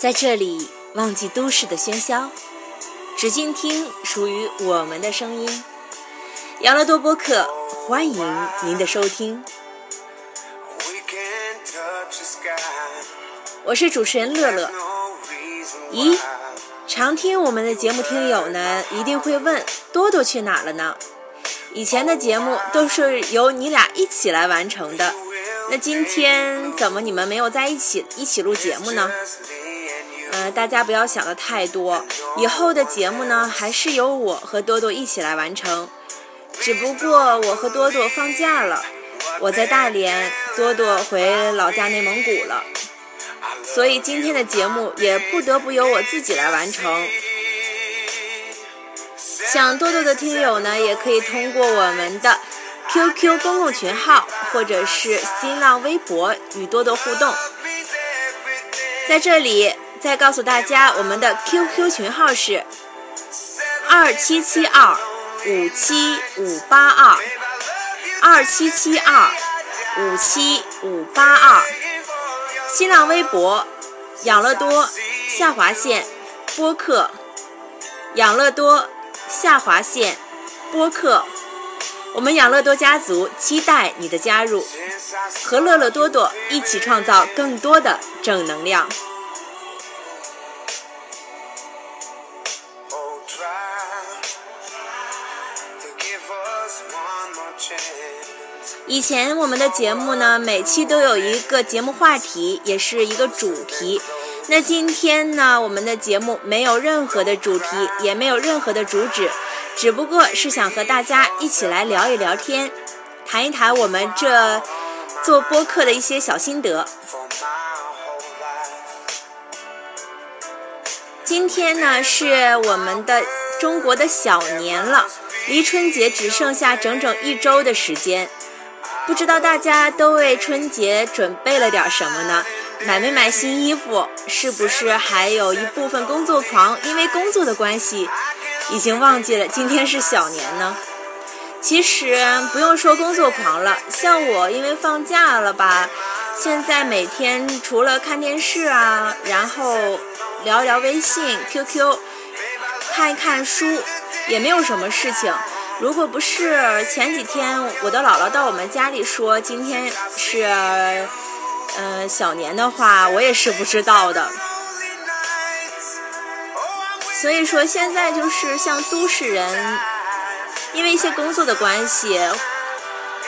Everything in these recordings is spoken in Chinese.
在这里，忘记都市的喧嚣，只静听属于我们的声音。养乐多播客，欢迎您的收听。我是主持人乐乐。咦，常听我们的节目听友呢，一定会问多多去哪了呢？以前的节目都是由你俩一起来完成的，那今天怎么你们没有在一起一起录节目呢？呃，大家不要想的太多，以后的节目呢，还是由我和多多一起来完成。只不过我和多多放假了，我在大连，多多回老家内蒙古了，所以今天的节目也不得不由我自己来完成。想多多的听友呢，也可以通过我们的 QQ 公共群号或者是新浪微博与多多互动。在这里。再告诉大家，我们的 QQ 群号是二七七二五七五八二二七七二五七五八二。新浪微博养乐多下划线播客，养乐多下划线播客。我们养乐多家族期待你的加入，和乐乐多多一起创造更多的正能量。以前我们的节目呢，每期都有一个节目话题，也是一个主题。那今天呢，我们的节目没有任何的主题，也没有任何的主旨，只不过是想和大家一起来聊一聊天，谈一谈我们这做播客的一些小心得。今天呢，是我们的中国的小年了，离春节只剩下整整一周的时间。不知道大家都为春节准备了点什么呢？买没买新衣服？是不是还有一部分工作狂因为工作的关系，已经忘记了今天是小年呢？其实不用说工作狂了，像我因为放假了吧，现在每天除了看电视啊，然后聊聊微信、QQ，看一看书，也没有什么事情。如果不是前几天我的姥姥到我们家里说今天是，呃小年的话，我也是不知道的。所以说现在就是像都市人，因为一些工作的关系，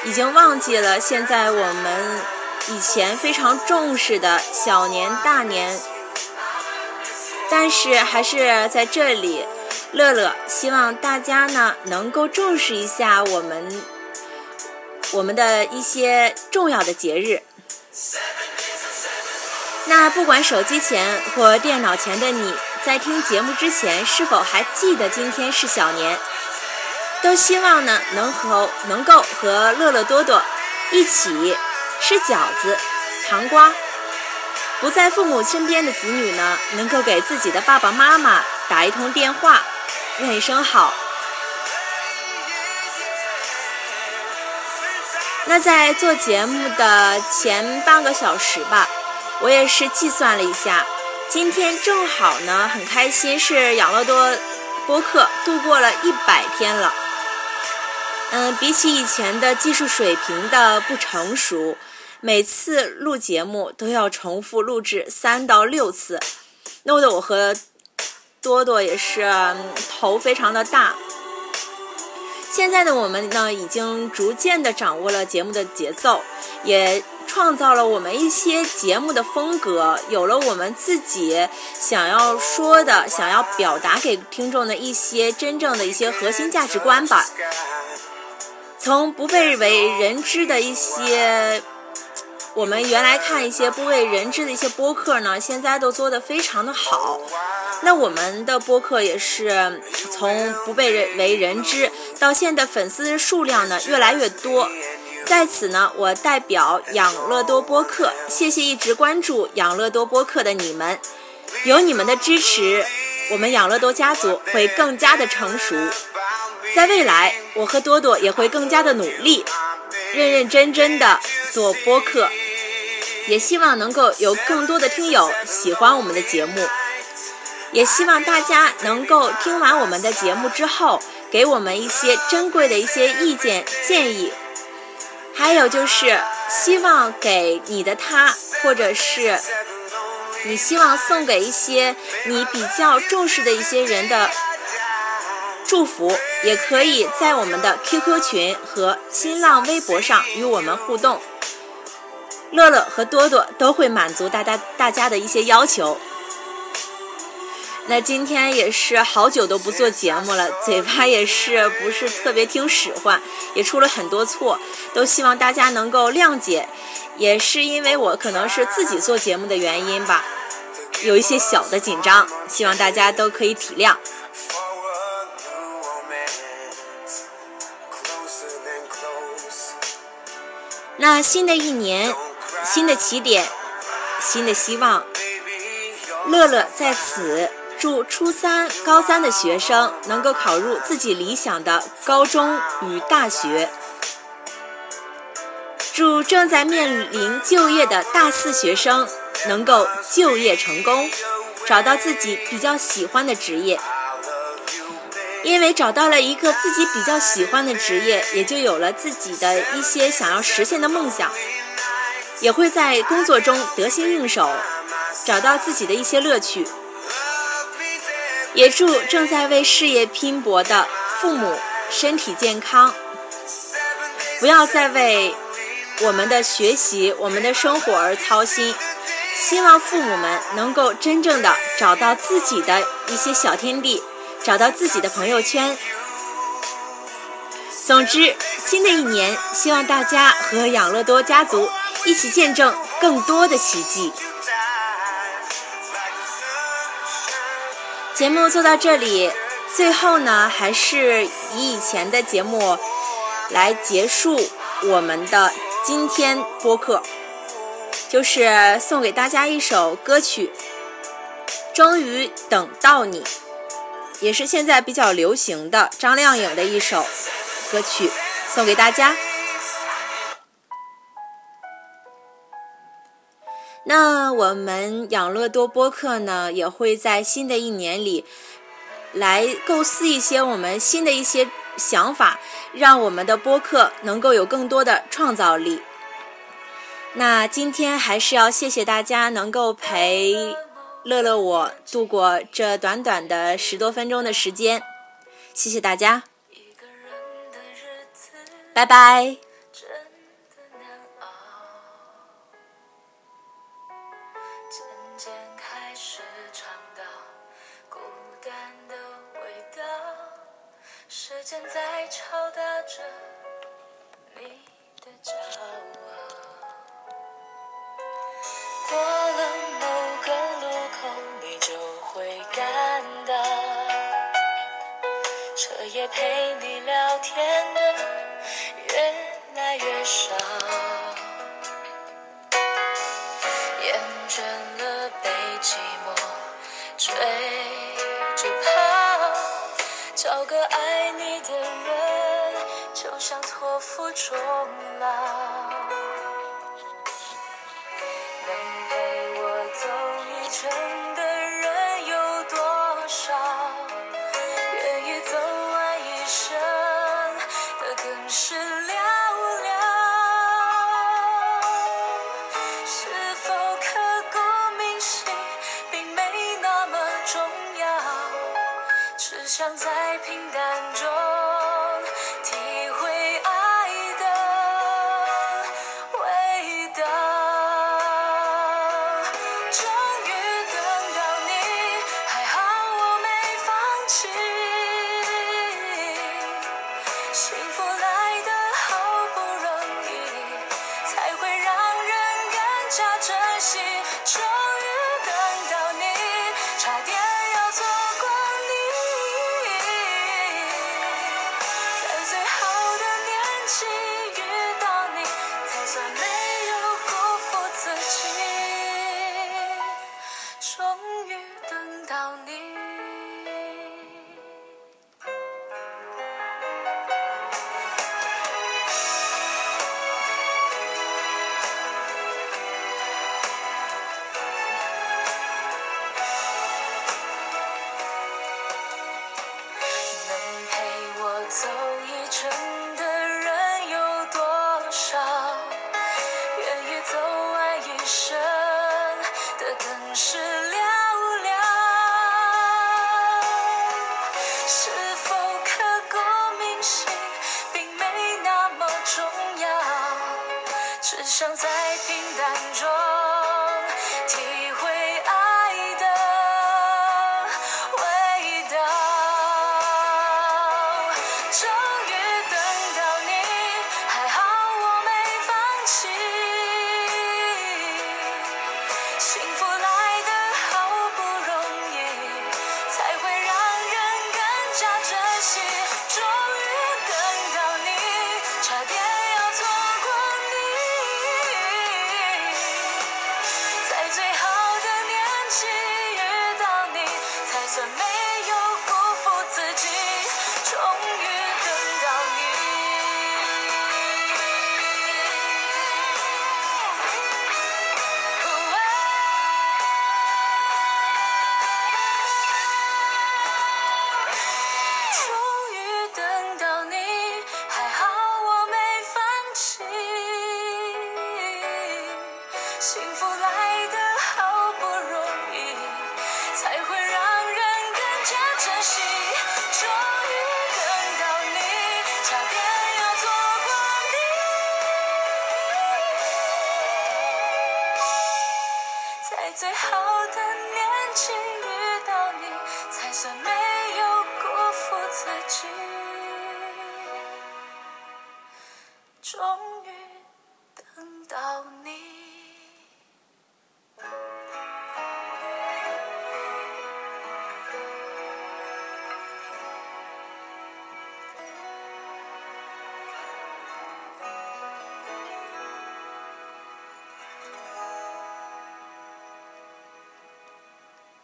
已经忘记了现在我们以前非常重视的小年大年，但是还是在这里。乐乐希望大家呢能够重视一下我们我们的一些重要的节日。那不管手机前或电脑前的你在听节目之前是否还记得今天是小年，都希望呢能和能够和乐乐多多一起吃饺子、糖瓜。不在父母身边的子女呢，能够给自己的爸爸妈妈打一通电话。问一声好。那在做节目的前半个小时吧，我也是计算了一下，今天正好呢，很开心是养乐多播客度过了一百天了。嗯，比起以前的技术水平的不成熟，每次录节目都要重复录制三到六次，弄得我和。多多也是头非常的大。现在的我们呢，已经逐渐的掌握了节目的节奏，也创造了我们一些节目的风格，有了我们自己想要说的、想要表达给听众的一些真正的一些核心价值观吧。从不被为人知的一些，我们原来看一些不为人知的一些播客呢，现在都做得非常的好。那我们的播客也是从不被人为人知，到现在粉丝数量呢越来越多。在此呢，我代表养乐多播客，谢谢一直关注养乐多播客的你们。有你们的支持，我们养乐多家族会更加的成熟。在未来，我和多多也会更加的努力，认认真真的做播客。也希望能够有更多的听友喜欢我们的节目，也希望大家能够听完我们的节目之后，给我们一些珍贵的一些意见建议。还有就是希望给你的他，或者是你希望送给一些你比较重视的一些人的祝福，也可以在我们的 QQ 群和新浪微博上与我们互动。乐乐和多多都会满足大家大家的一些要求。那今天也是好久都不做节目了，嘴巴也是不是特别听使唤，也出了很多错，都希望大家能够谅解。也是因为我可能是自己做节目的原因吧，有一些小的紧张，希望大家都可以体谅。那新的一年。新的起点，新的希望。乐乐在此祝初三、高三的学生能够考入自己理想的高中与大学。祝正在面临就业的大四学生能够就业成功，找到自己比较喜欢的职业。因为找到了一个自己比较喜欢的职业，也就有了自己的一些想要实现的梦想。也会在工作中得心应手，找到自己的一些乐趣。也祝正在为事业拼搏的父母身体健康，不要再为我们的学习、我们的生活而操心。希望父母们能够真正的找到自己的一些小天地，找到自己的朋友圈。总之，新的一年，希望大家和养乐多家族。一起见证更多的奇迹。节目做到这里，最后呢，还是以以前的节目来结束我们的今天播客，就是送给大家一首歌曲《终于等到你》，也是现在比较流行的张靓颖的一首歌曲，送给大家。那我们养乐多播客呢，也会在新的一年里来构思一些我们新的一些想法，让我们的播客能够有更多的创造力。那今天还是要谢谢大家能够陪乐乐我度过这短短的十多分钟的时间，谢谢大家，拜拜。时间在敲打着你的骄傲，过了某个路口，你就会感到，彻夜陪你聊天的越来越少，有个爱你的人就想托付终老是否终于等到你。